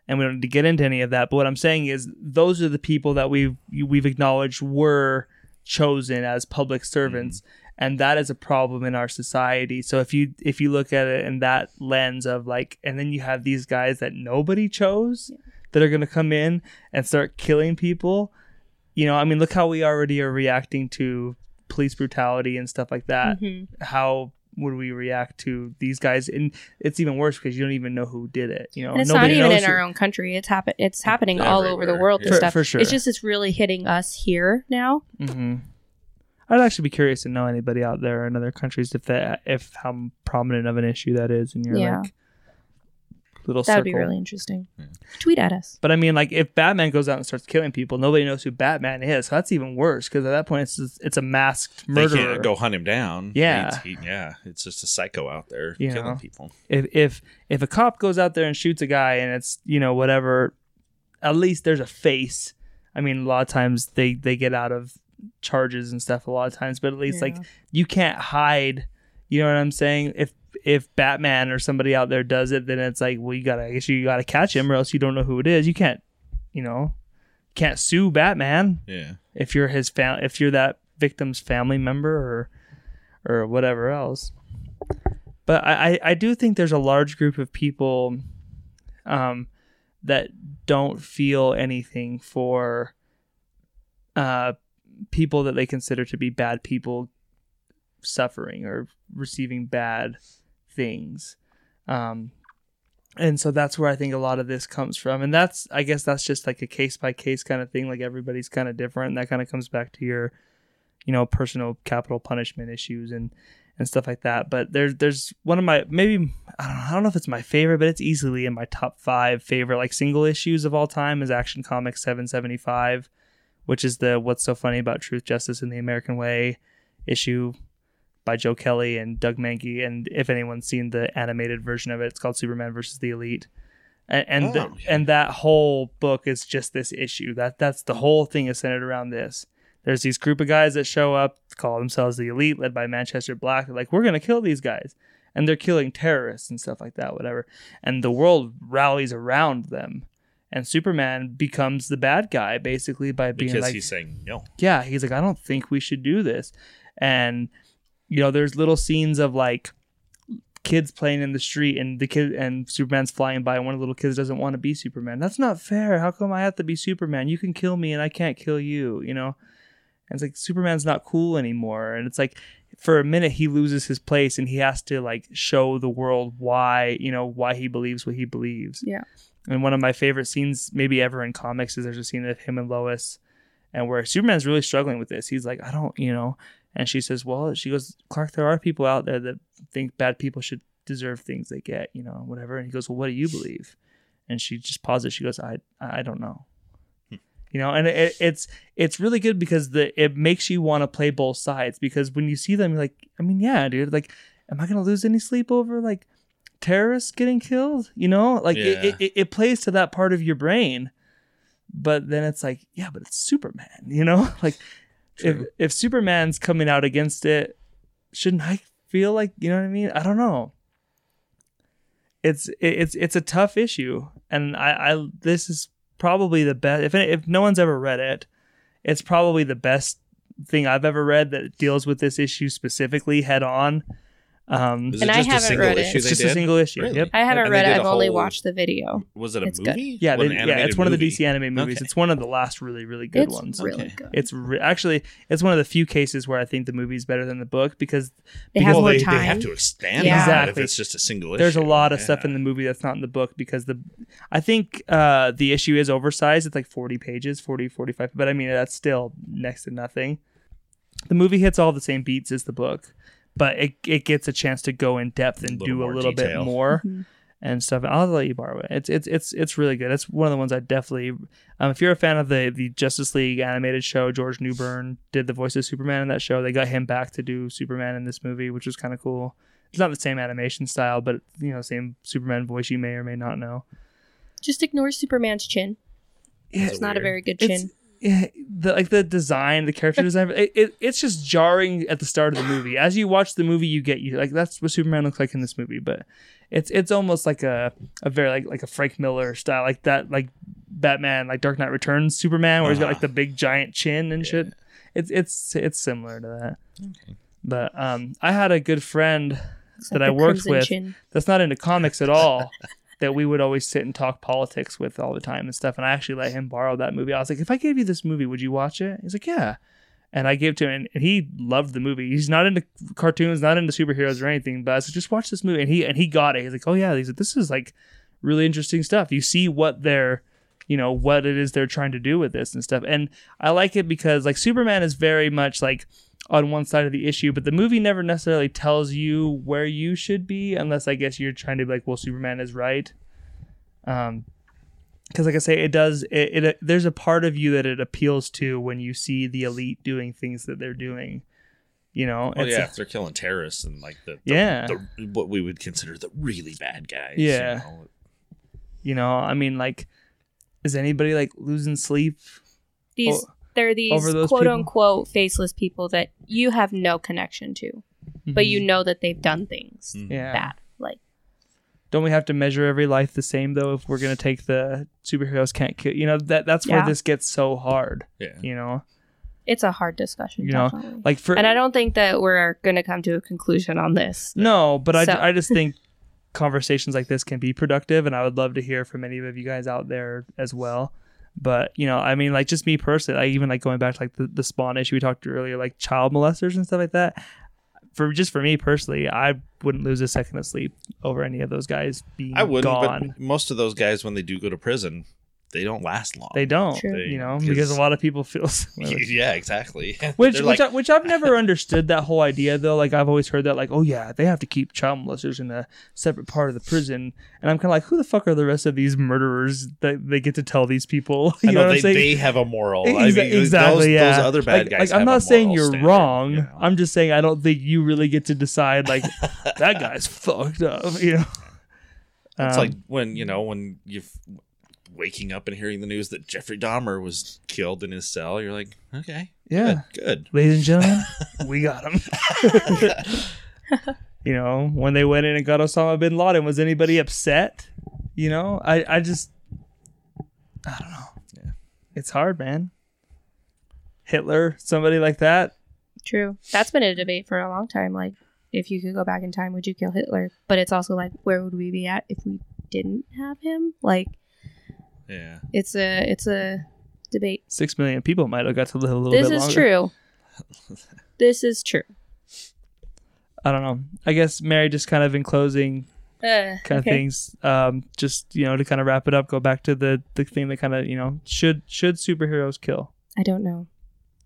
And we don't need to get into any of that. But what I'm saying is, those are the people that we've we've acknowledged were chosen as public servants mm-hmm. And that is a problem in our society so if you if you look at it in that lens of like and then you have these guys that nobody chose that are going to come in and start killing people you know i mean look how we already are reacting to police brutality and stuff like that Mhm. how would we react to these guys and it's even worse because you don't even know who did it you know And it's not even knows in our who- own country. It's happen. It's happening all over the world yeah. and For- stuff. for sure. It's just it's really hitting us here now. hmm I'd actually be curious to know anybody out there in other countries if that if how prominent of an issue that is, and you're Yeah. like, little That would circle. be really interesting. Tweet at us. But I mean, like if Batman goes out and starts killing people, nobody knows who Batman is. So that's even worse because at that point it's just, it's a masked murderer. They murderer. can't go hunt him down. Yeah. He's- he- yeah. It's just a psycho out there You killing know. people. if if if a cop goes out there and shoots a guy and it's you know whatever at least there's a face i mean a lot of times they they get out of charges and stuff a lot of times but at least like you can't hide you know what i'm saying if if batman or somebody out there does it then it's like well you gotta i guess you gotta catch him or else you don't know who it is you can't you know can't sue batman Yeah. if you're his fam- if you're that victim's family member or or whatever else. But I, I, I do think there's a large group of people um, that don't feel anything for uh, people that they consider to be bad people suffering or receiving bad things. Um, and so that's where I think a lot of this comes from. And that's, I guess, that's just like a case by case kind of thing. Like everybody's kind of different. And that kind of comes back to your, you know, personal capital punishment issues and, and stuff like that. But there's, there's one of my, maybe, I don't know, I don't know if it's my favorite, but it's easily in my top five favorite, like single issues of all time is Action Comics 775, which is the What's So Funny About Truth, Justice, and the American Way issue by Joe Kelly and Doug Mahnke. And if anyone's seen the animated version of it, it's called Superman versus the Elite. And and, Oh, yeah. and that whole book is just this issue. That that's the whole thing is centered around this. There's these group of guys that show up, call themselves the Elite, led by Manchester Black. They're like, we're gonna kill these guys, and they're killing terrorists and stuff like that, whatever. And the world rallies around them, and Superman becomes the bad guy basically by being Because like, he's saying no. yeah, he's like, I don't think we should do this. And you know, there's little scenes of like kids playing in the street and the kid and Superman's flying by and one of the little kids doesn't want to be Superman. That's not fair. How come I have to be Superman? You can kill me and I can't kill you, you know? And it's like Superman's not cool anymore. And it's like for a minute he loses his place and he has to like show the world why, you know, why he believes what he believes. Yeah. And one of my favorite scenes maybe ever in comics is there's a scene of him and Lois and where Superman's really struggling with this. He's like, I don't, you know, and she says, Well, she goes, Clark, there are people out there that think bad people should deserve things they get, you know, whatever. And he goes, Well, what do you believe? And she just pauses. She goes, I, I don't know. Hmm. You know, and it, it's it's really good because the it makes you want to play both sides because when you see them, you're like, I mean, yeah, dude, like, am I gonna lose any sleep over like terrorists getting killed? You know, like Yeah. it, it, it plays to that part of your brain, but then it's like, yeah, but it's Superman, you know, like if if Superman's coming out against it, shouldn't I feel like you know what I mean? I don't know. It's it's it's a tough issue, and I I this is probably the best. If if no one's ever read it, it's probably the best thing I've ever read that deals with this issue specifically head on. Um, Is And it I just a haven't single read it. it's they just a single issue. Really? Yep. I haven't And read it. did a I've only watched the video. Was it a It's good. movie? Yeah, they, yeah, it's one of the? DC anime movies. Okay. It's one of the last really really good it's ones. really Okay. good. It's re- actually it's one of the few cases where I think the movie is better than the book because They because have Well, more they, time. they have to expand Yeah. on that if Exactly. it's just a single issue. there's a lot of Yeah. stuff in the movie that's not in the book because the I think uh the issue is oversized. It's like 40 pages, 40 45, but I mean that's still next to nothing. The movie hits all the same beats as the book, but it it gets a chance to go in depth and Little do a little detail. bit more. Mhm. and stuff. I'll let you borrow it. It's it's it's it's really good. It's one of the ones I definitely. Um, if you're a fan of the the Justice League animated show, George Newbern did the voice of Superman in that show. They got him back to do Superman in this movie, which was kind of cool. It's not the same animation style, but you know, same Superman voice you may or may not know. Just ignore Superman's chin. Yeah, It's not a very good it's chin. Yeah, the like the design, the character design. It, it it's just jarring at the start of the movie. As you watch the movie, you get you like that's what Superman looks like in this movie, but it's it's almost like a a very like like a Frank Miller style, like that like Batman, like Dark Knight Returns Superman, where he's got like Uh-huh. the big giant chin and shit. It's it's it's similar to that. But um, I had a good friend that I worked with Chin. that's not into comics at all that we would always sit and talk politics with all the time and stuff. And I actually let him borrow that movie. I was like, if I gave you this movie, would you watch it? He's like, yeah. And I gave to him, and- he loved the movie. He's not into cartoons, not into superheroes or anything, but I like, just watch this movie. And he and he got it. He's like, oh yeah, he's like, this is like really interesting stuff. You see what they're, you know, what it is they're trying to do with this and stuff. And I like it because like Superman is very much like on one side of the issue, but the movie never necessarily tells you where you should be, unless I guess you're trying to be like, well, Superman is right. Um, because like I say, it does. It, it there's a part of you that it appeals to when you see the elite doing things that they're doing. You know, Oh It's- yeah, if they're killing terrorists and like the, the Yeah. the, what we would consider the really bad guys. Yeah. you know? You know, I mean, like, is anybody like losing sleep? These O- they're these over those quote people? unquote faceless people that you have no connection to, but you know that they've done things Mhm. Mm-hmm. yeah. bad. Like Don't we have to measure every life the same though? If we're gonna take the superheroes can't kill, you know that that's where this gets so hard. Yeah. You know, it's a hard discussion, You know, definitely. like for and I don't think that we're gonna come to a conclusion on this. No, but I, I just think conversations like this can be productive, and I would love to hear from any of you guys out there as well. But you know, I mean, like just me personally, like even like going back to like the, the spawn issue we talked earlier, like child molesters and stuff like that. For just for me personally, I wouldn't lose a second of sleep over any of those guys being I wouldn't, gone. but most of those guys when they do go to prison, they don't last long. They don't, True. you know, because a lot of people feel yeah, exactly. Which which, like, I, which I've never understood that whole idea though. Like I've always heard that like, oh yeah, they have to keep child molesters in a separate part of the prison, and I'm kind of like, who the fuck are the rest of these murderers that they get to tell these people? You I know, know, what I'm they, saying? they have a moral. I mean, exactly. those, yeah. those other bad like, guys. Like I'm have a not saying you're standard, wrong. you know? I'm just saying I don't think you really get to decide like that guy's fucked up. You know. It's Um, like when you know when you waking up and hearing the news that Jeffrey Dahmer was killed in his cell. You're like, okay, yeah. good, good. ladies and gentlemen, we got him. you know, when they went in and got Osama bin Laden, was anybody upset? You know, I, I just, I don't know. Yeah. It's hard, man. Hitler, somebody like that. True. That's been a debate for a long time. Like, if you could go back in time, would you kill Hitler? But it's also like, where would we be at if we didn't have him? Like, Yeah, it's a it's a debate. Six million people might have got to live a little This bit is true. this is true. I don't know. I guess Mary, just kind of in closing, Uh, kind of things. Um, just you know, to kind of wrap it up, go back to the the thing that kind of you know should should superheroes kill? I don't know.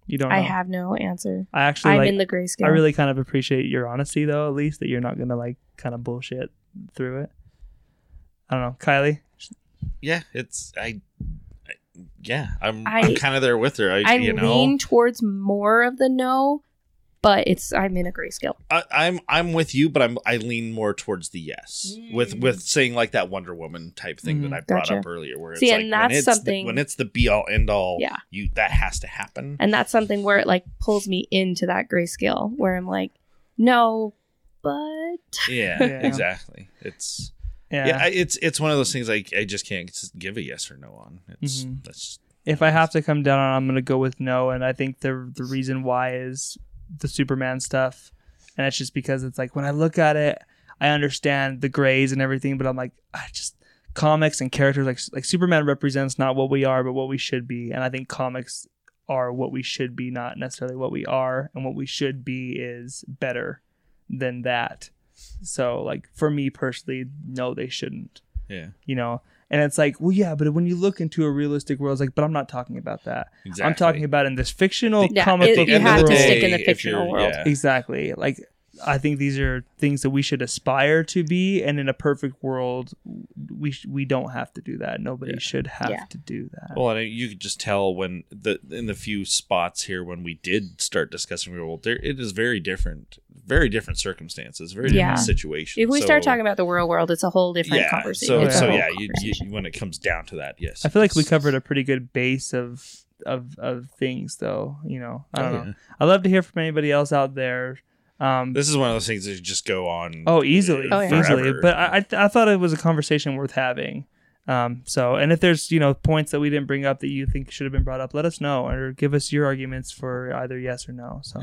You don't. Know. I have no answer. I actually I'm like. in the grayscale. I really kind of appreciate your honesty, though. At least that you're not gonna like kind of bullshit through it. I don't know, Kylie. Yeah. It's I. I yeah, I'm, I- I'm kind of there with her. I, I you know, lean towards more of the no, but it's I'm in a grayscale. I, I'm I'm with you, but I'm I lean more towards the yes with Mm. with saying like that Wonder Woman type thing Mhm. that I brought Gotcha. up earlier, where it's See, like and when that's it's the- something- when it's the be all end all, Yeah. you that has to happen. And that's something where it like pulls me into that grayscale where I'm like, no, but Yeah, Yeah. exactly. It's Yeah. yeah, I, it's it's one of those things like I just can't give a yes or no on. It's Mhm. that's if I have to come down on, I'm gonna go with no, and I think the the reason why is the Superman stuff, and it's just because it's like when I look at it, I understand the grays and everything, but I'm like, I just comics and characters like like Superman represents not what we are, but what we should be, and I think comics are what we should be, not necessarily what we are, and what we should be is better than that. So like for me personally, no, they shouldn't yeah, you know and it's like well yeah but when you look into a realistic world it's like but i'm not talking about that exactly. i'm talking about in this fictional Yeah, comic it- book you have world to stick in the fictional world. yeah. exactly like i think these are things that we should aspire to be and in a perfect world we sh- we don't have to do that nobody Yeah. should have Yeah. to do that Well, and you could just tell when the in the few spots here when we did start discussing real world, there it is very different, very different circumstances, very Yeah. different situations. if we So- start talking about the real world, it's a whole different yeah, conversation. so It's so yeah, you, you, when it comes down to that, yes, i feel like we covered a pretty good base of of of things though you know i oh, don't Oh, know yeah. i'd love to hear from anybody else out there um This is one of those things that just go on. Oh, easily, Oh, yeah. easily. But I, I, th- I thought it was a conversation worth having. Um, so, and if there's you know points that we didn't bring up that you think should have been brought up, let us know or give us your arguments for either yes or no. So,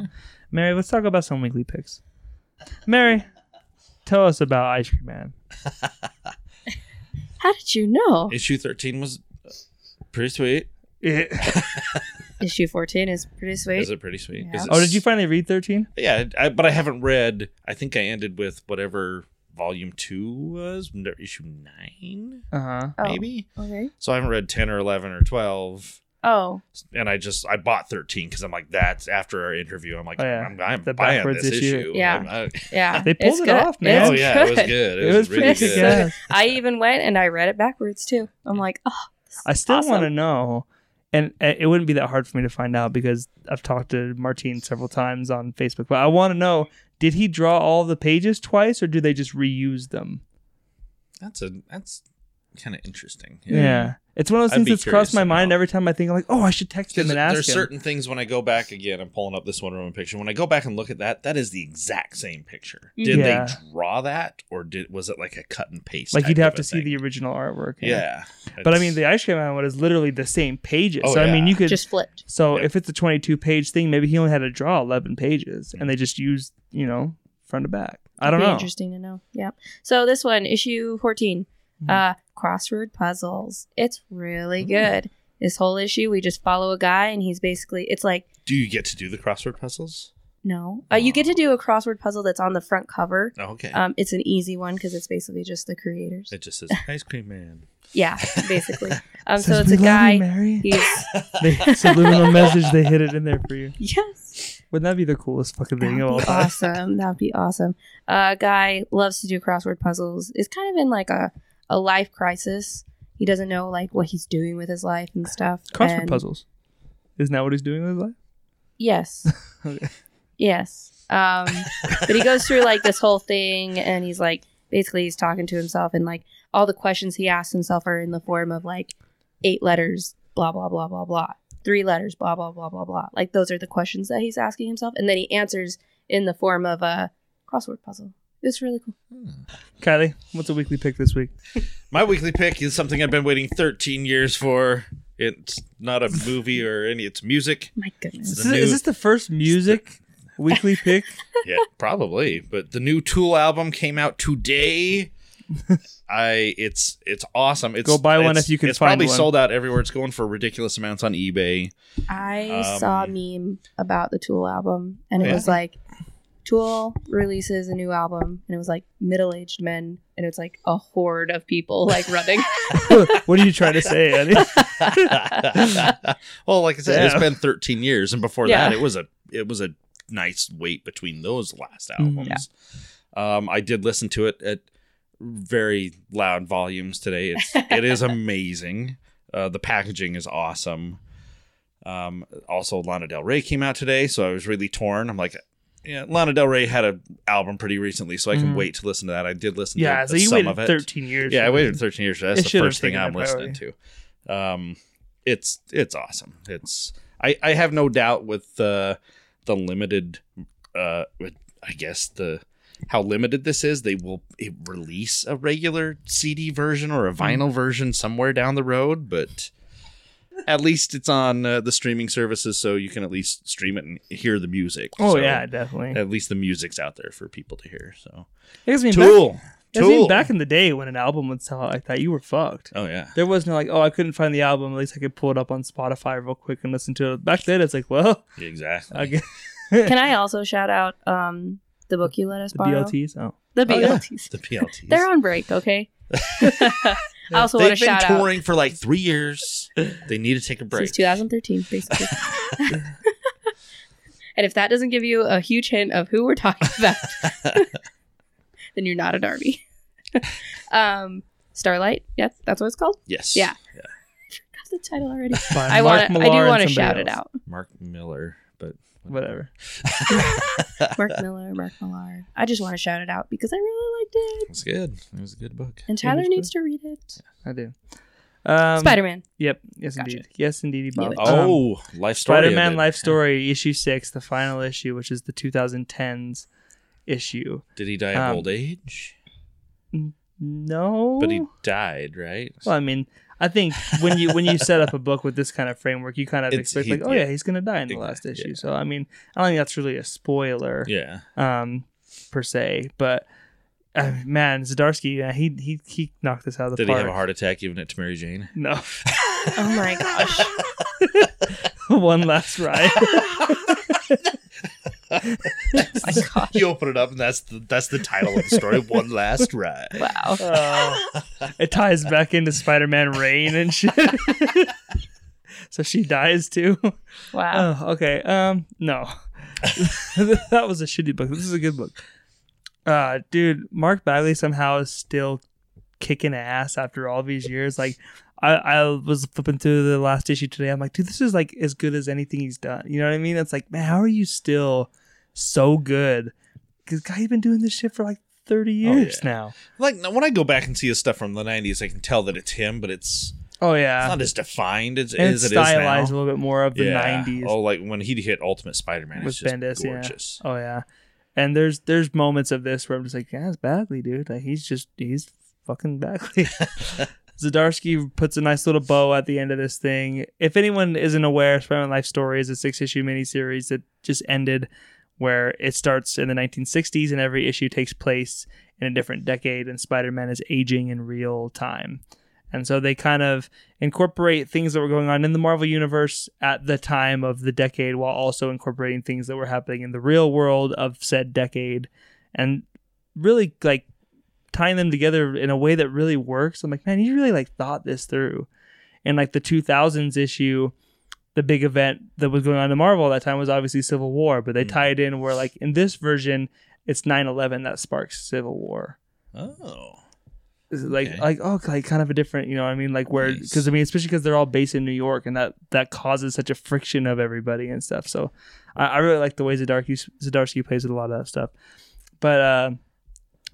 Mary, let's talk about some weekly picks. Mary, tell us about Ice Cream Man. How did you know? issue thirteen was pretty sweet. Issue 14 is pretty sweet. Is it pretty sweet? Yeah. It oh, did you finally read thirteen? Yeah, I, but I haven't read. I think I ended with whatever volume two was, issue nine, Uh huh. Oh, maybe. Okay. So I haven't read ten or eleven or twelve. Oh, and I just I bought 13 because I'm like that's after our interview. I'm like Oh, yeah. I'm, I'm The buying backwards this issue. issue. Yeah. I'm- I- yeah. They pulled it's it good. off, man. It's oh yeah, it was good. good. It, It was really pretty good. good. good. I even went and I read it backwards too. I'm like, oh, I still awesome. want to know, and uh, it wouldn't be that hard for me to find out because I've talked to Martine several times on Facebook. But I want to know: did he draw all the pages twice, or do they just reuse them? That's a that's kind of interesting. Yeah. It's one of those I'd things that's crossed my mind every time I think I'm like, oh, I should text him Because and ask there's him. certain things when I go back again, I'm pulling up this Wonder Woman picture. When I go back and look at that, that is the exact same picture. Did Yeah. they draw that, or did was it like a cut and paste? like type you'd have a to see thing? the original artwork. Yeah, But I mean, the Ice Cream Man one is literally the same pages. Oh, so I mean, you could just flipped. So Yeah. if it's a 22 page thing, maybe he only had to draw 11 pages and they just used, you know, front to back. I don't Be know. Interesting to know. Yeah. So this one, issue 14, Mhm. uh, crossword puzzles. It's really Ooh. good. This whole issue, we just follow a guy, and he's basically, it's like, do you get to do the crossword puzzles? no, uh, you get to do a crossword puzzle that's on the front cover. Oh, okay. Um, it's an easy one because it's basically just the creators. it just says ice cream man. Yeah, basically. Um, so it's "We a love guy. you, Mary. He's They subliminal message. They hit it in there for you. yes. Wouldn't that be the coolest fucking thing That'd of all time? awesome. That'd be awesome. A uh, guy loves to do crossword puzzles. Is kind of in like a, a life crisis. He doesn't know like what he's doing with his life and stuff. Crossword And- puzzles. Isn't that what he's doing with his life? Yes. Okay. Yes. Um, but he goes through like this whole thing, and he's like basically he's talking to himself, and like all the questions he asks himself are in the form of like eight letters, blah blah blah blah blah, three letters, blah blah blah blah blah. Like those are the questions that he's asking himself, and then he answers in the form of a crossword puzzle. It's really cool. Kylie, what's a weekly pick this week? My weekly pick is something I've been waiting 13 years for. It's not a movie or any. It's music. My goodness. Is The this, new- is this the first music weekly pick? yeah, probably. But the new Tool album came out today. I it's it's awesome. It's Go buy one it's- if you can It's find probably one. sold out everywhere. It's going for ridiculous amounts on eBay. I Um, saw a meme about the Tool album, and it Yeah. was like Tool releases a new album, and it was like middle aged men, and it's like a horde of people like running. what are you trying to say, Eddie? well, like I said, it's been 13 years, and before Yeah. that, it was a it was a nice wait between those last Mhm. albums. Um, I did listen to it at very loud volumes today. It's it is amazing. Uh, the packaging is awesome. Um, also, Lana Del Rey came out today, so I was really torn. I'm like, yeah, Lana Del Rey had an album pretty recently, so I can Mhm. wait to listen to that. I did listen yeah, to so you some waited of it. 13 years. Yeah, I waited 13 years. That's the first thing I'm listening to. Um, it's it's awesome. It's I I have no doubt with the the limited uh with I guess the how limited this is. They will release a regular CD version or a vinyl Hmm. version somewhere down the road, but. At least it's on uh, the streaming services, so you can at least stream it and hear the music. Oh, So yeah, definitely. at least the music's out there for people to hear. So Because, I mean, back, Tool, I mean, back in the day when an album would sell out like that, you were fucked. oh yeah, There was no like, oh, I couldn't find the album. At least I could pull it up on Spotify real quick and listen to it. Back then, it's like, well, exactly. I guess Can I also shout out um, the book you let us the borrow? BLTs. Oh, The Oh, yeah. The PLTs. They're on break, okay? I also They've want to been shout out touring for like three years. They need to take a break. since 2013, basically. and if that doesn't give you a huge hint of who we're talking about, then you're not an army. um, Starlight, yes, that's what it's called. Yes. Yeah. That's the title already. by I Mark want. I do want to somebody shout it out. Mark Millar, but Whatever. Mark Miller, Mark Millar. I just want to shout it out because I really liked it, it was good. It was a good book. and Tyler it's needs to read it. I do. Um, Spider Man. Yep. Yes, Gotcha. indeed. Yes, indeed, Bob. Knew it. Um, Oh, life story. Spider-Man. Life Story issue six, the final issue, which is the 2010s issue. Did he die of Um, old age? No, But he died, right? Well, I mean, I think when you when you set up a book with this kind of framework, you kind of It's- expect he- like, oh yeah. yeah, he's gonna die in the last issue. yeah. So I mean, I don't think that's really a spoiler, yeah. um, per se. But uh, man, Zdarsky, uh, he he he knocked this out of the Did he have a heart attack giving it to Mary Jane? No, Oh my gosh. one last ride. My gosh. you open it up, and that's the that's the title of the story. One last ride. Wow. Uh, it ties back into Spider-Man Reign and shit. so she dies too. Wow. Oh, okay. Um, no, that was a shitty book. This is a good book. Uh, dude, Mark Bagley somehow is still kicking ass after all these years. Like, I, I was flipping through the last issue today. I'm like, dude, this is like as good as anything he's done. You know what I mean? It's like, man, how are you still so good? Because guy, you've been doing this shit for like 30 Oh, years yeah. now. Like when I go back and see his stuff from the '90s, I can tell that it's him, but it's, Oh yeah, it's yeah, not as defined as, and as it's it is stylized a little bit more of the yeah. 90s. Oh, like when he hit Ultimate Spider-Man, With Bendis, yeah. gorgeous. Oh yeah, and there's there's moments of this where I'm just like, yeah, it's Bagley, dude. Like he's just he's fucking Bagley. Zdarsky puts a nice little bow at the end of this thing. If anyone isn't aware, Spider-Man Life Story is a six issue miniseries that just ended, where it starts in the 1960s and every issue takes place in a different decade, and Spider-Man is aging in real time. And so they kind of incorporate things that were going on in the Marvel universe at the time of the decade while also incorporating things that were happening in the real world of said decade and really like tying them together in a way that really works. I'm like, man, you really like thought this through. And like the 2000s issue, the big event that was going on in Marvel at that time was obviously Civil War, but they Mhm. tie it in where like in this version, it's 9/11 that sparks Civil War. Oh, like Okay. like oh like kind of a different you know what I mean like where Nice. because I mean especially because they're all based in New York and that that causes such a friction of everybody and stuff so I, I really like the way Zdarsky Zdarsky plays with a lot of that stuff but uh,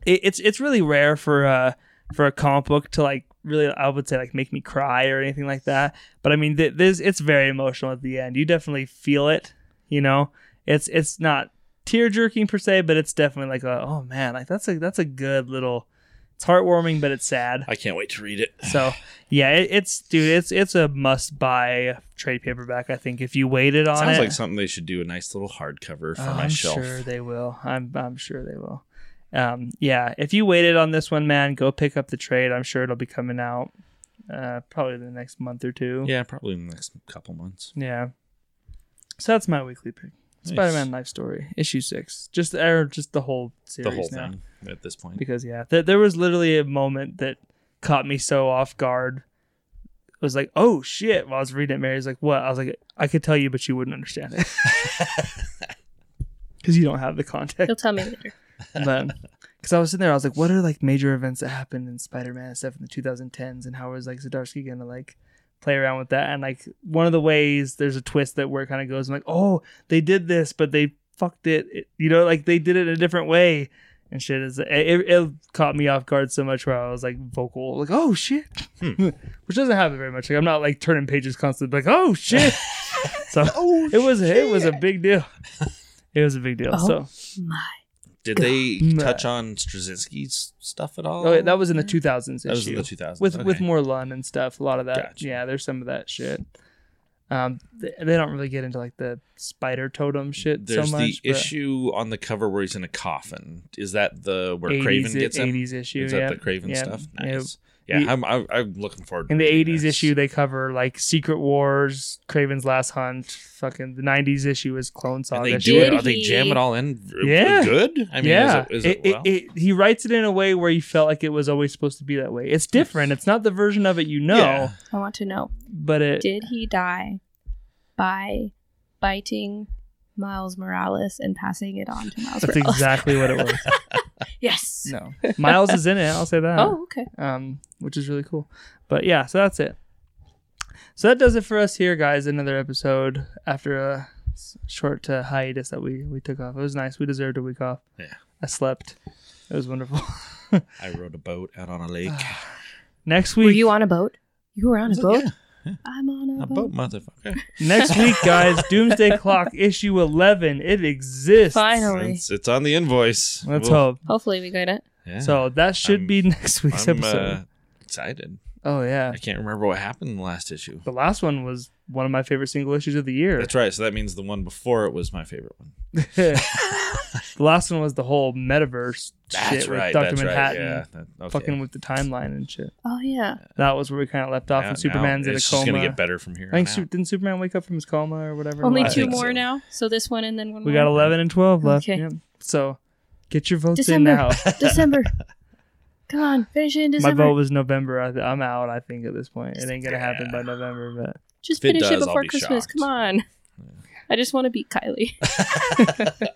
it, it's it's really rare for uh for a comic book to like really I would say like make me cry or anything like that. But I mean th- this it's very emotional at the end. You definitely feel it you know? It's it's not tear jerking per se but it's definitely like a, oh man like that's a that's a good little it's heartwarming but it's sad. I can't wait to read it. so yeah it, it's dude it's it's a must buy trade paperback i think if you waited on Sounds it. like something they should do a nice little hardcover for Oh, my i'm shelf. sure they will. I'm i'm sure they will um yeah if you waited on this one man go pick up the trade i'm sure it'll be coming out uh probably the next month or two Yeah, probably in the next couple months. yeah so that's my weekly pick Nice. spider-man life story issue six just or just the whole series The whole now. thing at this point. because yeah, th- there was literally a moment that caught me so off guard. It was like, oh shit! While I was reading it, Mary's like, what? I was like, I could tell you, but you wouldn't understand it because you don't have the context. You'll tell me later. But because I was sitting there, I was like, what are like major events that happened in Spider-Man and stuff in the 2010s, and how was like Zdarsky gonna like play around with that? And like one of the ways there's a twist that where it kind of goes, I'm like, oh, they did this, but they fucked it. it- you know, like they did it a different way. And shit is it, it, it caught me off guard so much where I was like vocal, like oh shit, Hmm. which doesn't happen very much. Like I'm not like turning pages constantly, like oh shit. so oh, it was it was a big deal. It was a big deal. Oh. So My. Did they touch on Straczynski's stuff at all? Oh, yeah, that was in the 2000s That was issue in the 2000s. with with okay. more Lund and stuff. A lot of that. Gotcha. Yeah, there's some of that shit. Um, they, they don't really get into like the spider totem shit There's so much. the issue on the cover where he's in a coffin. Is that the where 80s, Kraven gets him? 80s issue. Is that yeah. the Kraven yeah, stuff? Nice. Yeah, The- I'm, I'm, I'm looking forward. to it. In the 80s this. issue, they cover like Secret Wars, Kraven's Last Hunt. Fucking the 90s issue is Clone and Saga. they do it. Are they jam it all in? Yeah. good. I mean, yeah, is it, is it, well? he writes it in a way where you felt like it was always supposed to be that way. It's different. It's not the version of it you know, Yeah. I want to know but it. did he die by biting Miles Morales and passing it on to Miles That's Morales? exactly what it was. yes. No, Miles is in it. I'll say that. Oh, okay. um, which is really cool. But yeah, so that's it. So that does it for us here, guys. Another episode after a short uh, hiatus that we we took off. It was nice. We deserved a week off. Yeah. I slept. It was wonderful. I rode a boat out on a lake. next Were week, you on a boat? You were on a Was it? boat? Yeah, I'm on a, a boat. boat, motherfucker. next week, guys. Doomsday Clock issue eleven. It exists. Finally. It's, it's on the invoice. Let's We'll- hope. Hopefully we got it. Yeah. So that should I'm- be next week's I'm episode. uh, excited. oh yeah, I can't remember what happened in the last issue. the last one was one of my favorite single issues of the year. That's right. So that means the one before it was my favorite one. the last one was the whole metaverse That's shit right. with Doctor that's Manhattan. right. Yeah. That, okay. fucking with the timeline and shit. Oh yeah. That was where we kind of left off. Now- and Superman's in a it's coma. just gonna get better from here. I think on Su- out. didn't Superman wake up from his coma or whatever? Only two more so. now. So this one and then one more. We more. got eleven and twelve left. Okay. Yep. So get your votes December. in now. December. Come on, finish it in December. My vote was November. I th- I'm out. I think at this point, it ain't gonna happen by November. But Just If finish it, does, I'll before be Christmas. shocked. Come on. I just want to beat Kylie.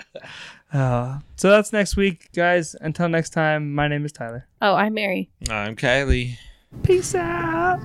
Uh, so that's next week, guys. Until next time, my name is Tyler. Oh, I'm Mary. I'm Kylie. Peace out.